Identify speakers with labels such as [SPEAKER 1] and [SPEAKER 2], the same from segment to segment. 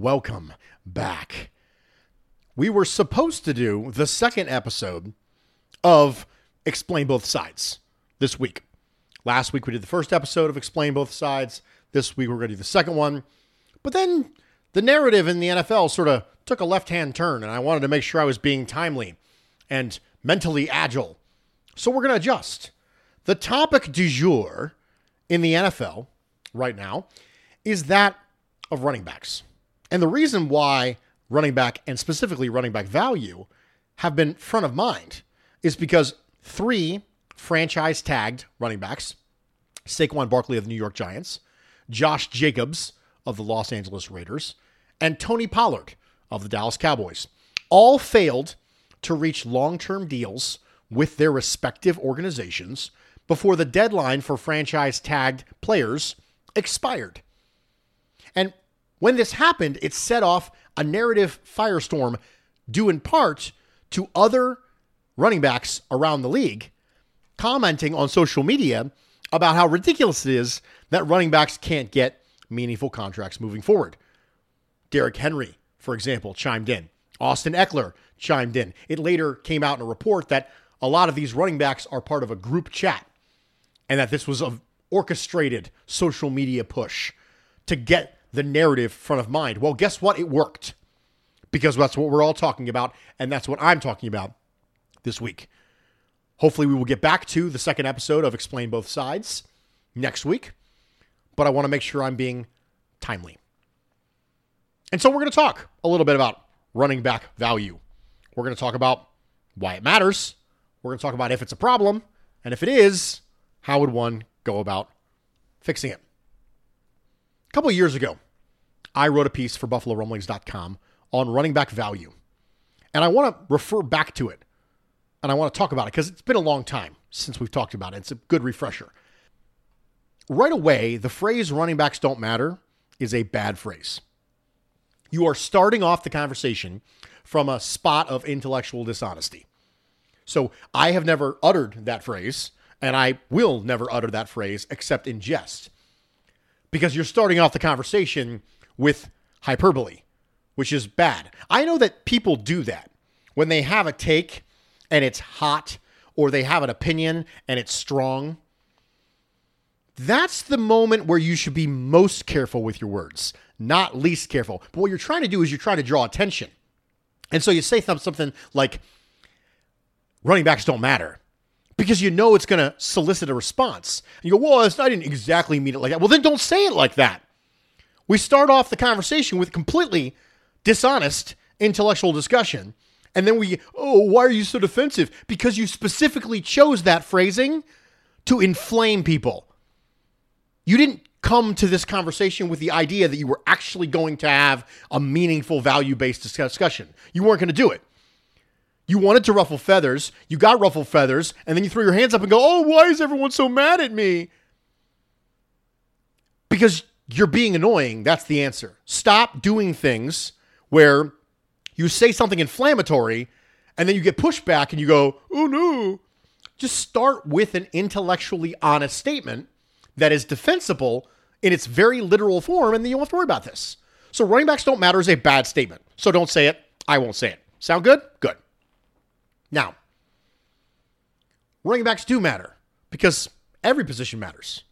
[SPEAKER 1] Welcome back. We were supposed to do the second episode of Explain Both Sides this week. Last week we did the first episode of Explain Both Sides. This week we're going to do the second one. But then the narrative in the NFL sort of took a left hand turn, and I wanted to make sure I was being timely and mentally agile. So we're going to adjust. The topic du jour in the NFL right now is that of running backs. And the reason why running back and specifically running back value have been front of mind is because three franchise tagged running backs Saquon Barkley of the New York Giants, Josh Jacobs of the Los Angeles Raiders, and Tony Pollard of the Dallas Cowboys all failed to reach long term deals with their respective organizations before the deadline for franchise tagged players expired. And when this happened, it set off a narrative firestorm due in part to other running backs around the league commenting on social media about how ridiculous it is that running backs can't get meaningful contracts moving forward. Derrick Henry, for example, chimed in. Austin Ekeler chimed in. It later came out in a report that a lot of these running backs are part of a group chat and that this was an orchestrated social media push to get the narrative front of mind. Well, guess what? It worked because that's what we're all talking about, and that's what I'm talking about this week. Hopefully, we will get back to the second episode of Explain Both Sides next week, but I want to make sure I'm being timely. And so, we're going to talk a little bit about running back value. We're going to talk about why it matters. We're going to talk about if it's a problem, and if it is, how would one go about fixing it? A couple years ago, I wrote a piece for BuffaloRumblings.com on running back value. And I want to refer back to it and I want to talk about it because it's been a long time since we've talked about it. It's a good refresher. Right away, the phrase running backs don't matter is a bad phrase. You are starting off the conversation from a spot of intellectual dishonesty. So I have never uttered that phrase, and I will never utter that phrase except in jest because you're starting off the conversation with hyperbole, which is bad. I know that people do that when they have a take and it's hot or they have an opinion and it's strong. That's the moment where you should be most careful with your words, not least careful. But what you're trying to do is you're trying to draw attention. And so you say something like, running backs don't matter because you know it's going to solicit a response. And you go, well, I didn't exactly mean it like that. Well, then don't say it like that. We start off the conversation with completely dishonest intellectual discussion. And then we, oh, why are you so defensive? Because you specifically chose that phrasing to inflame people. You didn't come to this conversation with the idea that you were actually going to have a meaningful value based discussion. You weren't going to do it. You wanted to ruffle feathers, you got ruffled feathers, and then you throw your hands up and go, oh, why is everyone so mad at me? Because you're being annoying. That's the answer. Stop doing things where you say something inflammatory and then you get pushback and you go, oh no. Just start with an intellectually honest statement that is defensible in its very literal form, and then you don't have to worry about this. So running backs don't matter is a bad statement. So don't say it. I won't say it. Sound good? Good. Now, running backs do matter because every position matters.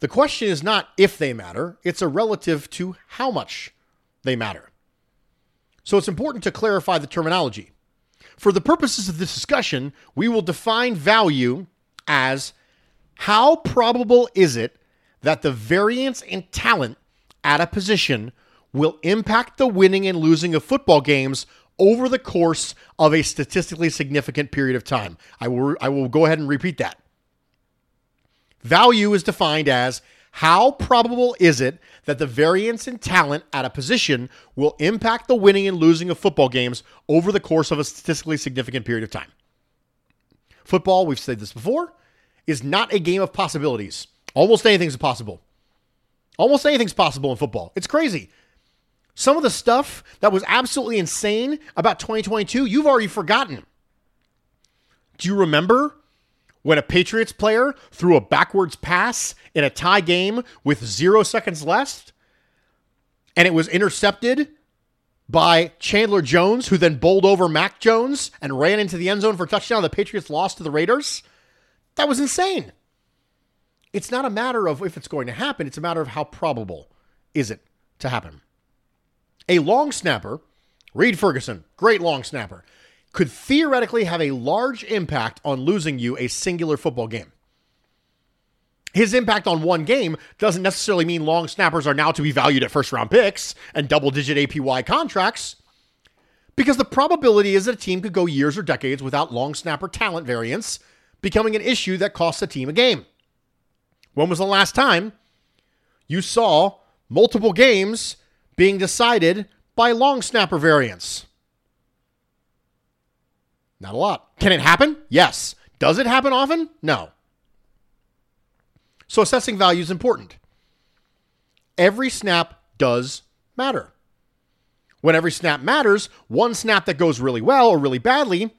[SPEAKER 1] The question is not if they matter, it's a relative to how much they matter. So it's important to clarify the terminology. For the purposes of this discussion, we will define value as how probable is it that the variance in talent at a position will impact the winning and losing of football games over the course of a statistically significant period of time. I will, I will go ahead and repeat that. Value is defined as how probable is it that the variance in talent at a position will impact the winning and losing of football games over the course of a statistically significant period of time? Football, we've said this before, is not a game of possibilities. Almost anything's possible. Almost anything's possible in football. It's crazy. Some of the stuff that was absolutely insane about 2022, you've already forgotten. Do you remember when a Patriots player threw a backwards pass in a tie game with zero seconds left and it was intercepted by Chandler Jones, who then bowled over Mac Jones and ran into the end zone for touchdown? The Patriots lost to the Raiders. That was insane. It's not a matter of if it's going to happen, it's a matter of how probable is it to happen. A long snapper, Reid Ferguson, great long snapper, could theoretically have a large impact on losing you a singular football game. His impact on one game doesn't necessarily mean long snappers are now to be valued at first round picks and double digit APY contracts, because the probability is that a team could go years or decades without long snapper talent variance becoming an issue that costs a team a game. When was the last time you saw multiple games being decided by long snapper variance? Not a lot. Can it happen? Yes. Does it happen often? No. So assessing value is important. Every snap does matter. When every snap matters, one snap that goes really well or really badly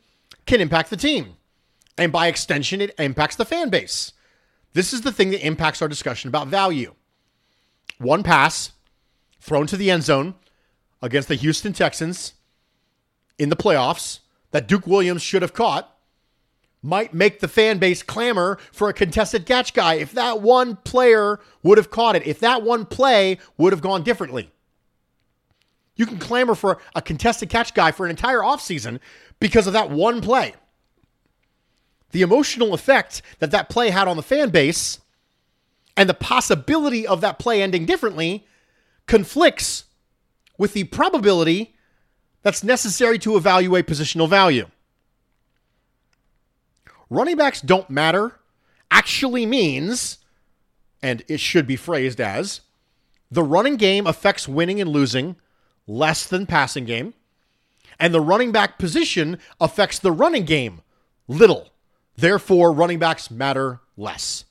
[SPEAKER 1] can impact the team. And by extension, it impacts the fan base. This is the thing that impacts our discussion about value. One pass thrown to the end zone against the Houston Texans in the playoffs that Duke Williams should have caught might make the fan base clamor for a contested catch guy if that one player would have caught it, if that one play would have gone differently. You can clamor for a contested catch guy for an entire offseason because of that one play the emotional effect that that play had on the fan base and the possibility of that play ending differently conflicts with the probability that's necessary to evaluate positional value. Running backs don't matter actually means, and it should be phrased as, the running game affects winning and losing less than passing game, and the running back position affects the running game little. Therefore, running backs matter less.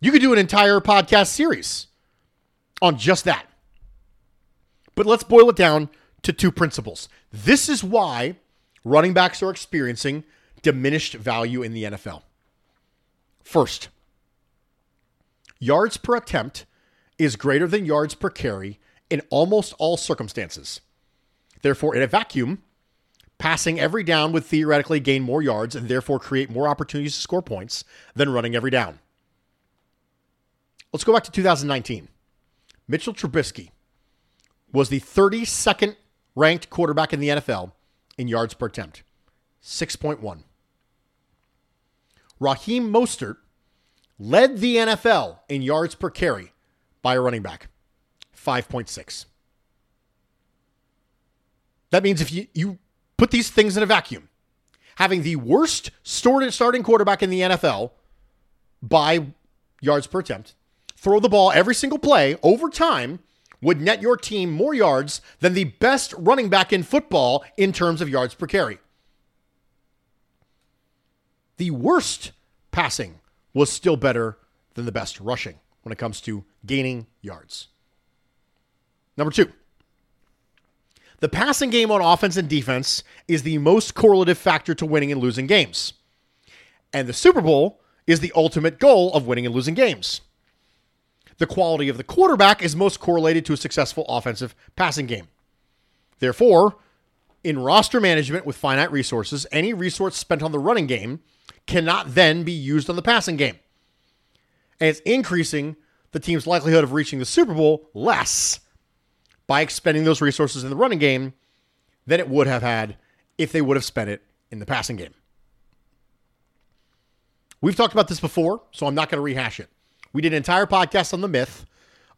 [SPEAKER 1] You could do an entire podcast series on just that. But let's boil it down to two principles. This is why running backs are experiencing diminished value in the NFL. First, yards per attempt is greater than yards per carry in almost all circumstances. Therefore, in a vacuum, Passing every down would theoretically gain more yards and therefore create more opportunities to score points than running every down. Let's go back to 2019. Mitchell Trubisky was the 32nd ranked quarterback in the NFL in yards per attempt, 6.1. Raheem Mostert led the NFL in yards per carry by a running back, 5.6. That means if you, you put these things in a vacuum. Having the worst starting quarterback in the NFL by yards per attempt, throw the ball every single play over time would net your team more yards than the best running back in football in terms of yards per carry. The worst passing was still better than the best rushing when it comes to gaining yards. Number two, The passing game on offense and defense is the most correlative factor to winning and losing games. And the Super Bowl is the ultimate goal of winning and losing games. The quality of the quarterback is most correlated to a successful offensive passing game. Therefore, in roster management with finite resources, any resource spent on the running game cannot then be used on the passing game. And it's increasing the team's likelihood of reaching the Super Bowl less by expending those resources in the running game than it would have had if they would have spent it in the passing game. We've talked about this before, so I'm not going to rehash it. We did an entire podcast on the myth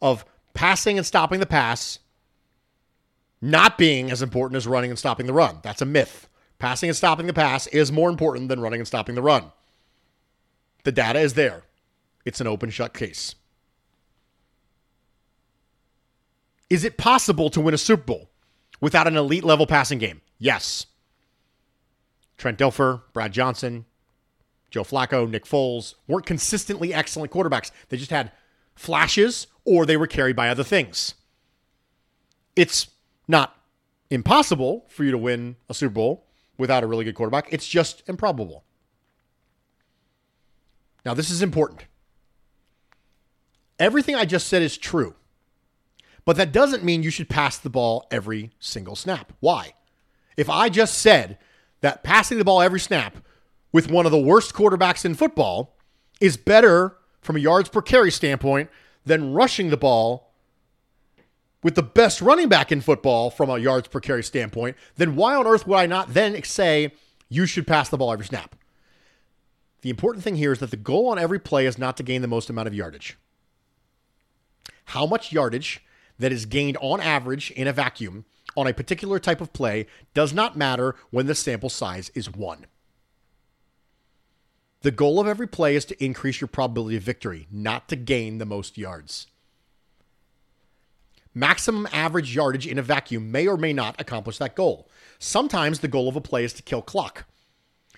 [SPEAKER 1] of passing and stopping the pass not being as important as running and stopping the run. That's a myth. Passing and stopping the pass is more important than running and stopping the run. The data is there. It's an open shut case. Is it possible to win a Super Bowl without an elite level passing game? Yes. Trent Dilfer, Brad Johnson, Joe Flacco, Nick Foles weren't consistently excellent quarterbacks. They just had flashes or they were carried by other things. It's not impossible for you to win a Super Bowl without a really good quarterback. It's just improbable. Now, this is important. Everything I just said is true, but that doesn't mean you should pass the ball every single snap. Why? If I just said that passing the ball every snap with one of the worst quarterbacks in football is better from a yards per carry standpoint than rushing the ball with the best running back in football from a yards per carry standpoint, then why on earth would I not then say you should pass the ball every snap? The important thing here is that the goal on every play is not to gain the most amount of yardage. How much yardage that is gained on average in a vacuum on a particular type of play does not matter when the sample size is one. The goal of every play is to increase your probability of victory, not to gain the most yards. Maximum average yardage in a vacuum may or may not accomplish that goal. Sometimes the goal of a play is to kill clock.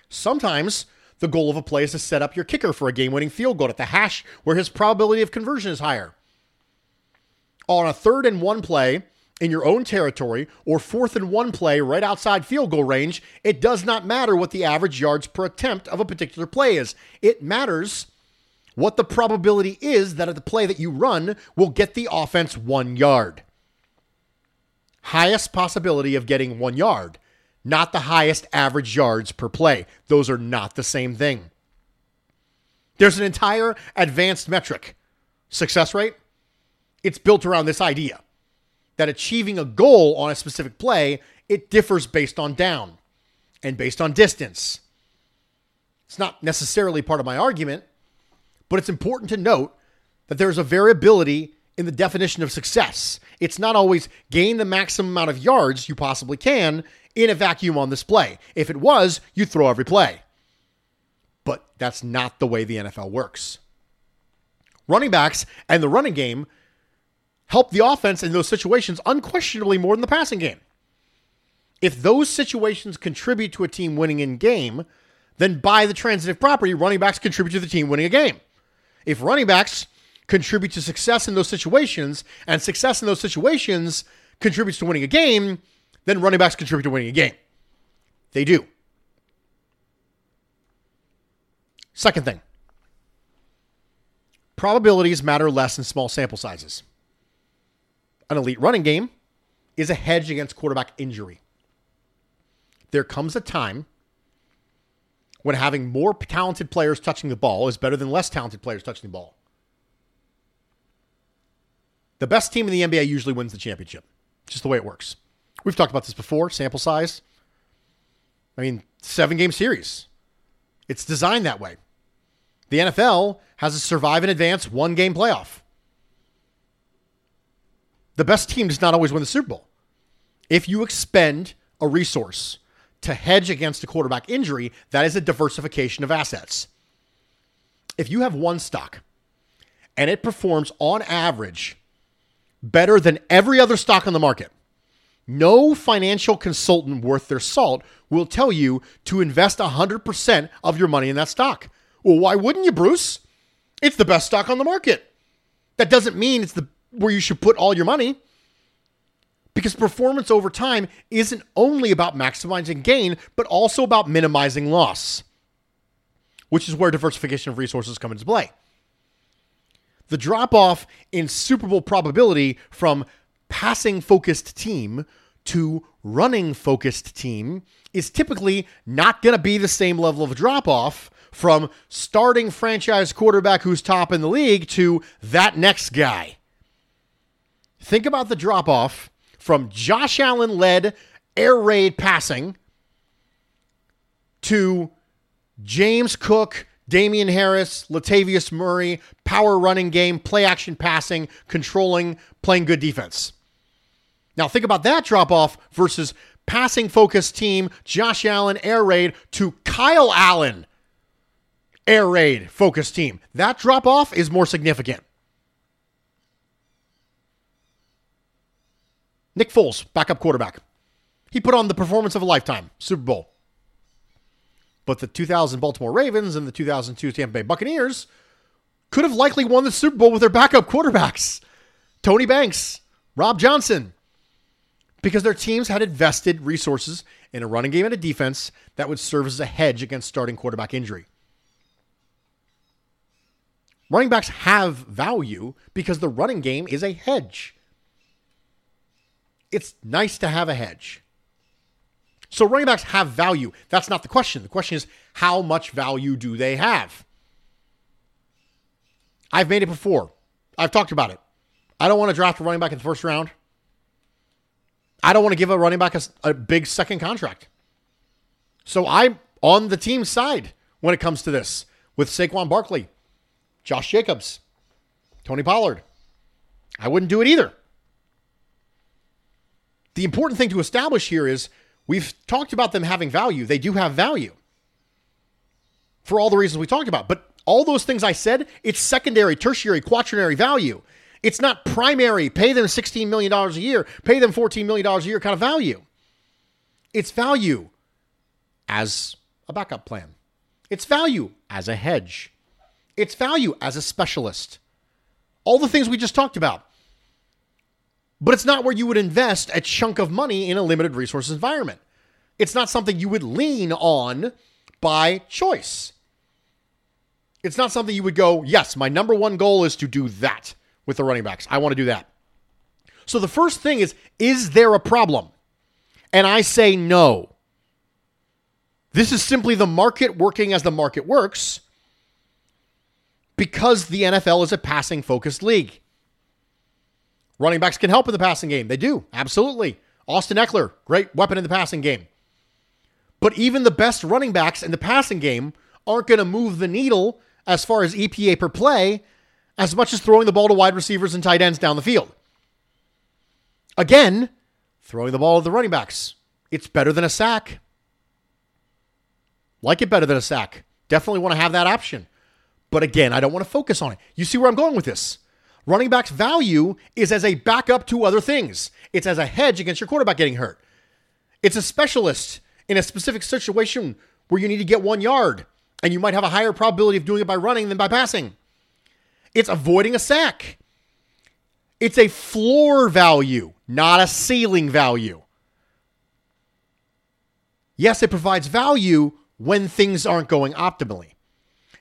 [SPEAKER 1] Sometimes the goal of a play is to set up your kicker for a game winning field goal at the hash where his probability of conversion is higher. On a third and one play in your own territory or fourth and one play right outside field goal range, it does not matter what the average yards per attempt of a particular play is. It matters what the probability is that the play that you run will get the offense one yard. Highest possibility of getting one yard, not the highest average yards per play. Those are not the same thing. There's an entire advanced metric, success rate. It's built around this idea that achieving a goal on a specific play, it differs based on down and based on distance. It's not necessarily part of my argument, but it's important to note that there's a variability in the definition of success. It's not always gain the maximum amount of yards you possibly can in a vacuum on this play. If it was, you throw every play. But that's not the way the NFL works. Running backs and the running game help the offense in those situations unquestionably more than the passing game. If those situations contribute to a team winning in game, then by the transitive property, running backs contribute to the team winning a game. If running backs contribute to success in those situations, and success in those situations contributes to winning a game, then running backs contribute to winning a game. They do. Second thing probabilities matter less in small sample sizes. An elite running game is a hedge against quarterback injury. There comes a time when having more talented players touching the ball is better than less talented players touching the ball. The best team in the NBA usually wins the championship. Just the way it works. We've talked about this before, sample size. I mean, seven game series. It's designed that way. The NFL has a survive and advance one game playoff. The best team does not always win the Super Bowl. If you expend a resource to hedge against a quarterback injury, that is a diversification of assets. If you have one stock and it performs on average better than every other stock on the market, no financial consultant worth their salt will tell you to invest 100% of your money in that stock. Well, why wouldn't you, Bruce? It's the best stock on the market. That doesn't mean it's the where you should put all your money. Because performance over time isn't only about maximizing gain, but also about minimizing loss, which is where diversification of resources come into play. The drop off in Super Bowl probability from passing focused team to running focused team is typically not going to be the same level of drop off from starting franchise quarterback who's top in the league to that next guy. Think about the drop off from Josh Allen led air raid passing to James Cook, Damien Harris, Latavius Murray, power running game, play action passing, controlling, playing good defense. Now think about that drop off versus passing focused team, Josh Allen air raid to Kyle Allen air raid focused team. That drop off is more significant. Nick Foles, backup quarterback. He put on the performance of a lifetime, Super Bowl. But the 2000 Baltimore Ravens and the 2002 Tampa Bay Buccaneers could have likely won the Super Bowl with their backup quarterbacks, Tony Banks, Rob Johnson, because their teams had invested resources in a running game and a defense that would serve as a hedge against starting quarterback injury. Running backs have value because the running game is a hedge. It's nice to have a hedge. So running backs have value. That's not the question. The question is how much value do they have? I've made it before. I've talked about it. I don't want to draft a running back in the first round. I don't want to give a running back a, a big second contract. So I'm on the team's side when it comes to this with Saquon Barkley, Josh Jacobs, Tony Pollard. I wouldn't do it either. The important thing to establish here is we've talked about them having value. They do have value for all the reasons we talked about. But all those things I said, it's secondary, tertiary, quaternary value. It's not primary, pay them $16 million a year, pay them $14 million a year kind of value. It's value as a backup plan, it's value as a hedge. Its value as a specialist. All the things we just talked about. But it's not where you would invest a chunk of money in a limited resource environment. It's not something you would lean on by choice. It's not something you would go, yes, my number one goal is to do that with the running backs. I want to do that. So the first thing is, is there a problem? And I say no. This is simply the market working as the market works because the NFL is a passing focused league. Running backs can help in the passing game. They do, absolutely. Austin Ekeler, great weapon in the passing game. But even the best running backs in the passing game aren't going to move the needle as far as EPA per play as much as throwing the ball to wide receivers and tight ends down the field. Again, throwing the ball to the running backs. It's better than a sack. Like it better than a sack. Definitely want to have that option. But again, I don't want to focus on it. You see where I'm going with this? Running back's value is as a backup to other things. It's as a hedge against your quarterback getting hurt. It's a specialist in a specific situation where you need to get one yard and you might have a higher probability of doing it by running than by passing. It's avoiding a sack. It's a floor value, not a ceiling value. Yes, it provides value when things aren't going optimally.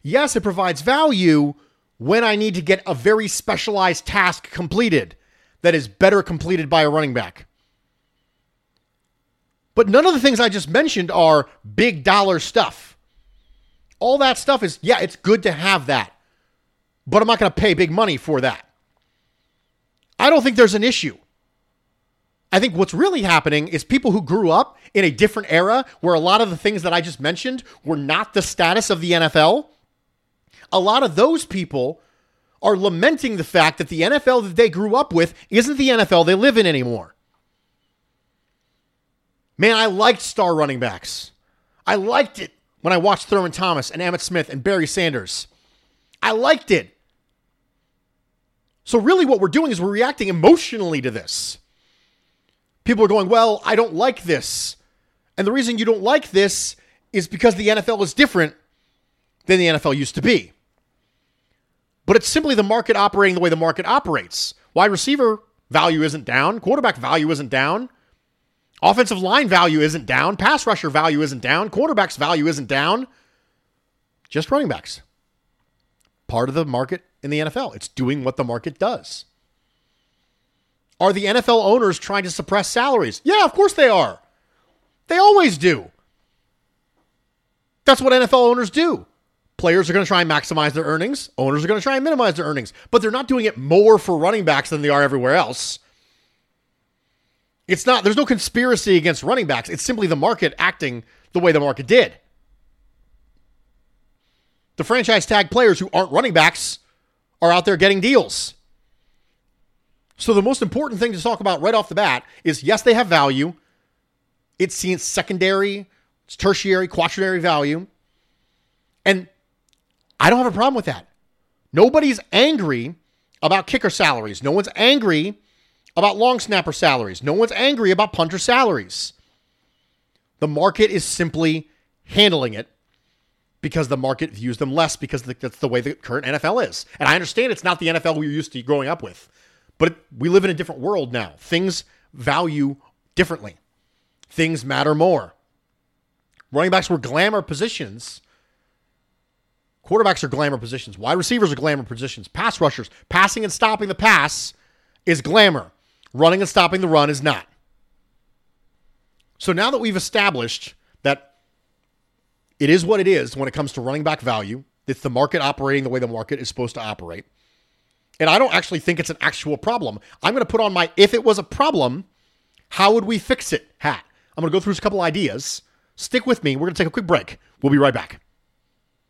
[SPEAKER 1] Yes, it provides value when I need to get a very specialized task completed that is better completed by a running back. But none of the things I just mentioned are big dollar stuff. All that stuff is, yeah, it's good to have that, but I'm not going to pay big money for that. I don't think there's an issue. I think what's really happening is people who grew up in a different era where a lot of the things that I just mentioned were not the status of the NFL a lot of those people are lamenting the fact that the NFL that they grew up with isn't the NFL they live in anymore. Man, I liked star running backs. I liked it when I watched Thurman Thomas and Emmitt Smith and Barry Sanders. I liked it. So, really, what we're doing is we're reacting emotionally to this. People are going, Well, I don't like this. And the reason you don't like this is because the NFL is different than the NFL used to be but it's simply the market operating the way the market operates. Wide receiver value isn't down, quarterback value isn't down, offensive line value isn't down, pass rusher value isn't down, quarterback's value isn't down. Just running backs. Part of the market in the NFL. It's doing what the market does. Are the NFL owners trying to suppress salaries? Yeah, of course they are. They always do. That's what NFL owners do. Players are going to try and maximize their earnings. Owners are going to try and minimize their earnings, but they're not doing it more for running backs than they are everywhere else. It's not, there's no conspiracy against running backs. It's simply the market acting the way the market did. The franchise tag players who aren't running backs are out there getting deals. So the most important thing to talk about right off the bat is yes, they have value. It's seen secondary, it's tertiary, quaternary value. And I don't have a problem with that. Nobody's angry about kicker salaries. No one's angry about long snapper salaries. No one's angry about punter salaries. The market is simply handling it because the market views them less because that's the way the current NFL is. And I understand it's not the NFL we were used to growing up with, but we live in a different world now. Things value differently, things matter more. Running backs were glamour positions. Quarterbacks are glamour positions. Wide receivers are glamour positions. Pass rushers, passing and stopping the pass is glamour. Running and stopping the run is not. So now that we've established that it is what it is when it comes to running back value, it's the market operating the way the market is supposed to operate. And I don't actually think it's an actual problem. I'm going to put on my if it was a problem, how would we fix it hat. I'm going to go through a couple ideas. Stick with me. We're going to take a quick break. We'll be right back.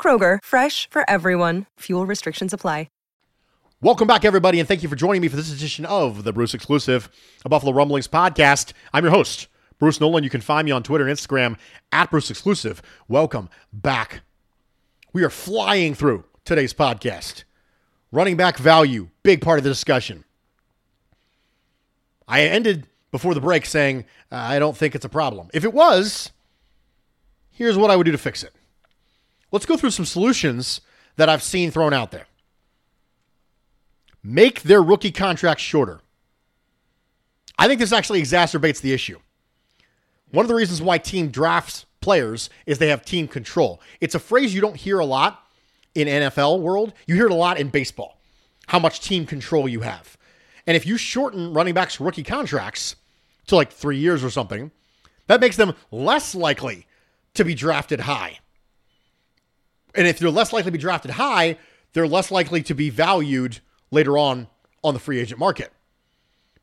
[SPEAKER 2] Kroger, fresh for everyone. Fuel restrictions apply.
[SPEAKER 1] Welcome back, everybody, and thank you for joining me for this edition of the Bruce Exclusive, a Buffalo Rumblings podcast. I'm your host, Bruce Nolan. You can find me on Twitter and Instagram at Bruce Exclusive. Welcome back. We are flying through today's podcast. Running back value, big part of the discussion. I ended before the break saying uh, I don't think it's a problem. If it was, here's what I would do to fix it. Let's go through some solutions that I've seen thrown out there make their rookie contracts shorter. I think this actually exacerbates the issue. One of the reasons why team drafts players is they have team control. It's a phrase you don't hear a lot in NFL world. You hear it a lot in baseball. How much team control you have. And if you shorten running backs rookie contracts to like 3 years or something, that makes them less likely to be drafted high. And if they're less likely to be drafted high, they're less likely to be valued later on on the free agent market.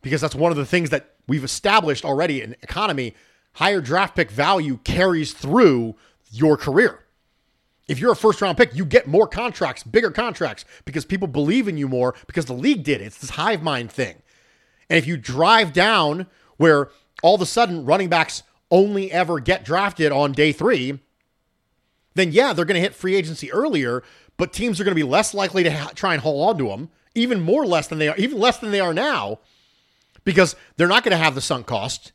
[SPEAKER 1] Because that's one of the things that we've established already in economy. Higher draft pick value carries through your career. If you're a first round pick, you get more contracts, bigger contracts, because people believe in you more because the league did it. It's this hive mind thing. And if you drive down where all of a sudden running backs only ever get drafted on day three, then yeah, they're going to hit free agency earlier, but teams are going to be less likely to ha- try and hold on to them even more less than they are, even less than they are now, because they're not going to have the sunk cost,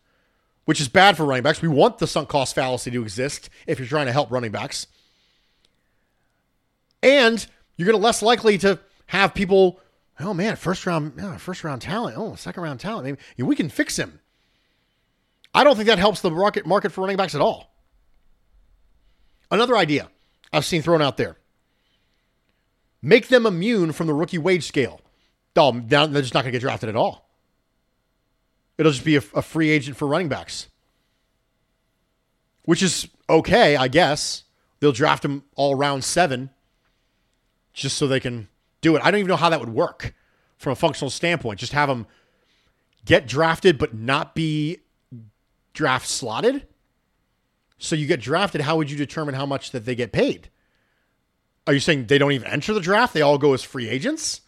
[SPEAKER 1] which is bad for running backs. We want the sunk cost fallacy to exist if you're trying to help running backs. And you're going to less likely to have people, oh man, first round, yeah, first round talent, oh, second round talent. Maybe we can fix him. I don't think that helps the market market for running backs at all. Another idea I've seen thrown out there Make them immune from the rookie wage scale. Oh, they're just not going to get drafted at all. It'll just be a, a free agent for running backs, which is okay, I guess. They'll draft them all round seven just so they can do it. I don't even know how that would work from a functional standpoint. Just have them get drafted but not be draft slotted. So you get drafted, how would you determine how much that they get paid? Are you saying they don't even enter the draft? They all go as free agents?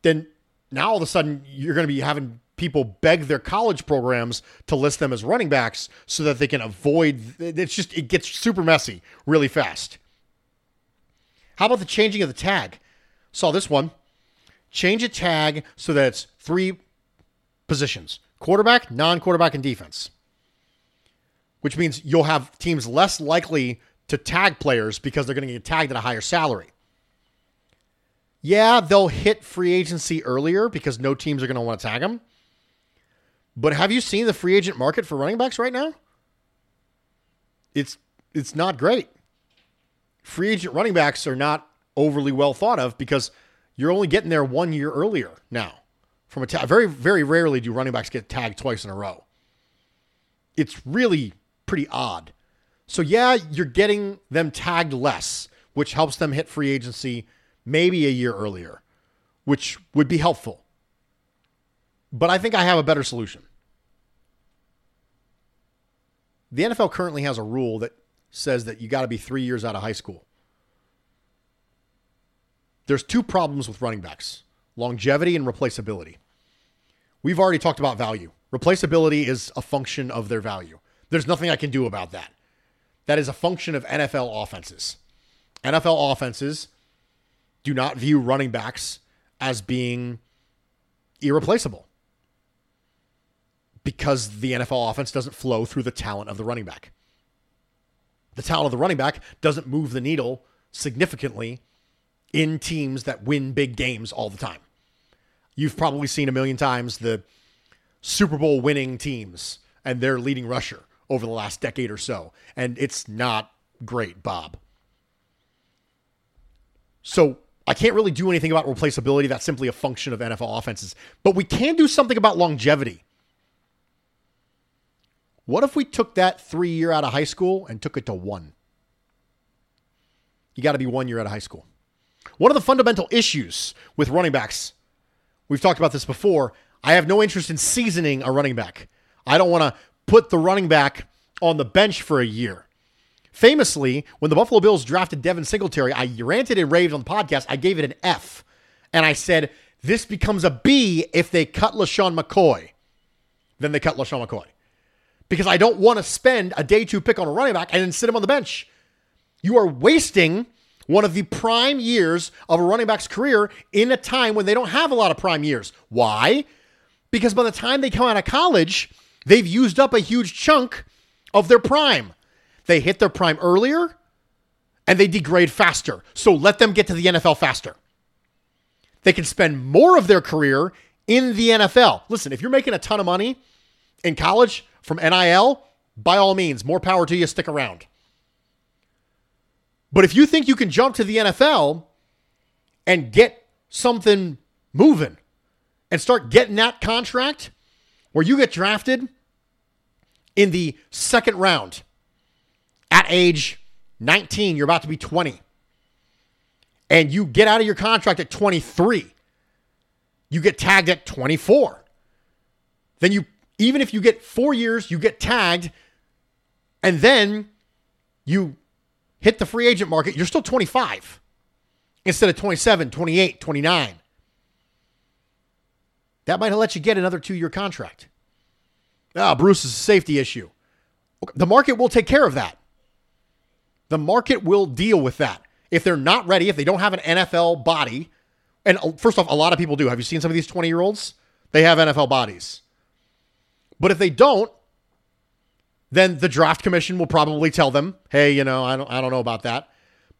[SPEAKER 1] Then now all of a sudden you're going to be having people beg their college programs to list them as running backs so that they can avoid it's just it gets super messy really fast. How about the changing of the tag? Saw this one. Change a tag so that it's three positions quarterback, non quarterback, and defense. Which means you'll have teams less likely to tag players because they're going to get tagged at a higher salary. Yeah, they'll hit free agency earlier because no teams are going to want to tag them. But have you seen the free agent market for running backs right now? It's it's not great. Free agent running backs are not overly well thought of because you're only getting there one year earlier now. From a tag, very very rarely do running backs get tagged twice in a row. It's really pretty odd. So yeah, you're getting them tagged less, which helps them hit free agency maybe a year earlier, which would be helpful. But I think I have a better solution. The NFL currently has a rule that says that you got to be three years out of high school. There's two problems with running backs longevity and replaceability. We've already talked about value. Replaceability is a function of their value. There's nothing I can do about that. That is a function of NFL offenses. NFL offenses do not view running backs as being irreplaceable because the NFL offense doesn't flow through the talent of the running back. The talent of the running back doesn't move the needle significantly in teams that win big games all the time. You've probably seen a million times the Super Bowl winning teams and their leading rusher over the last decade or so. And it's not great, Bob. So I can't really do anything about replaceability. That's simply a function of NFL offenses. But we can do something about longevity. What if we took that three year out of high school and took it to one? You got to be one year out of high school. One of the fundamental issues with running backs, we've talked about this before. I have no interest in seasoning a running back. I don't want to put the running back on the bench for a year. Famously, when the Buffalo Bills drafted Devin Singletary, I ranted and raved on the podcast. I gave it an F. And I said, this becomes a B if they cut LeSean McCoy. Then they cut LeSean McCoy. Because I don't want to spend a day two pick on a running back and then sit him on the bench. You are wasting one of the prime years of a running back's career in a time when they don't have a lot of prime years. Why? Because by the time they come out of college, they've used up a huge chunk of their prime. They hit their prime earlier and they degrade faster. So let them get to the NFL faster. They can spend more of their career in the NFL. Listen, if you're making a ton of money in college from NIL, by all means, more power to you, stick around. But if you think you can jump to the NFL and get something moving and start getting that contract where you get drafted in the second round at age 19, you're about to be 20, and you get out of your contract at 23, you get tagged at 24. Then you, even if you get four years, you get tagged, and then you hit the free agent market, you're still 25 instead of 27, 28, 29. That might let you get another two year contract. Ah, Bruce is a safety issue. The market will take care of that. The market will deal with that. If they're not ready, if they don't have an NFL body, and uh, first off, a lot of people do. Have you seen some of these 20 year olds? They have NFL bodies. But if they don't, then the draft commission will probably tell them, hey, you know, I don't, I don't know about that.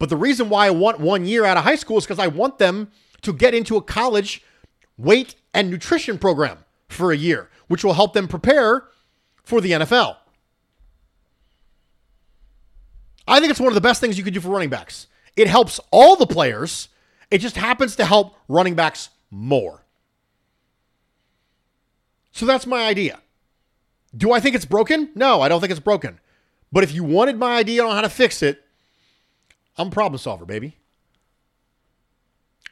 [SPEAKER 1] But the reason why I want one year out of high school is because I want them to get into a college weight and nutrition program for a year, which will help them prepare for the NFL. I think it's one of the best things you could do for running backs. It helps all the players. It just happens to help running backs more. So that's my idea. Do I think it's broken? No, I don't think it's broken. But if you wanted my idea on how to fix it, I'm a problem solver, baby.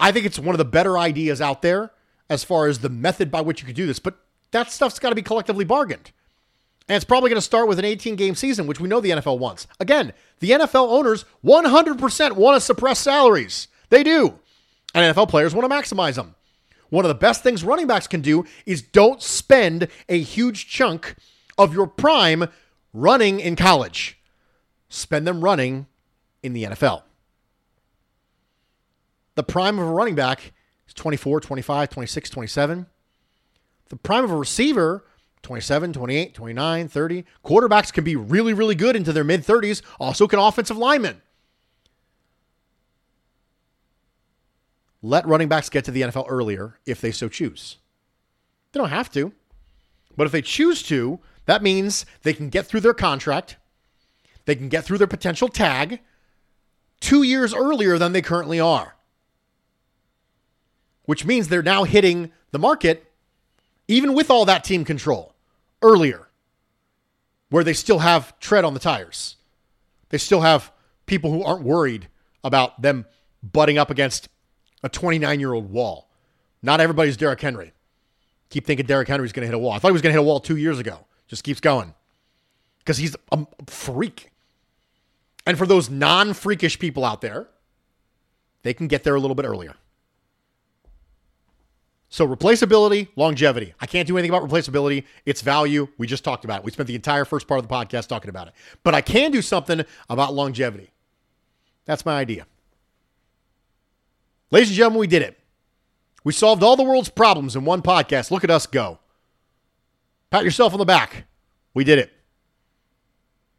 [SPEAKER 1] I think it's one of the better ideas out there as far as the method by which you could do this, but that stuff's got to be collectively bargained. And it's probably going to start with an 18 game season, which we know the NFL wants. Again, the NFL owners 100% want to suppress salaries. They do. And NFL players want to maximize them. One of the best things running backs can do is don't spend a huge chunk of your prime running in college. Spend them running in the NFL. The prime of a running back is 24, 25, 26, 27. The prime of a receiver 27, 28, 29, 30. Quarterbacks can be really, really good into their mid 30s. Also, can offensive linemen. Let running backs get to the NFL earlier if they so choose. They don't have to. But if they choose to, that means they can get through their contract, they can get through their potential tag two years earlier than they currently are. Which means they're now hitting the market even with all that team control earlier, where they still have tread on the tires. They still have people who aren't worried about them butting up against a 29 year old wall. Not everybody's Derrick Henry. Keep thinking Derrick Henry's going to hit a wall. I thought he was going to hit a wall two years ago. Just keeps going because he's a freak. And for those non freakish people out there, they can get there a little bit earlier. So replaceability, longevity. I can't do anything about replaceability. It's value. We just talked about it. We spent the entire first part of the podcast talking about it. But I can do something about longevity. That's my idea. Ladies and gentlemen, we did it. We solved all the world's problems in one podcast. Look at us go. Pat yourself on the back. We did it.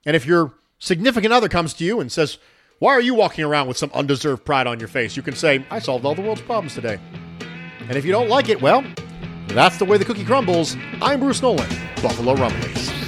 [SPEAKER 1] And if your significant other comes to you and says, Why are you walking around with some undeserved pride on your face? You can say, I solved all the world's problems today. And if you don't like it, well, that's the way the cookie crumbles. I'm Bruce Nolan, Buffalo Rumblings.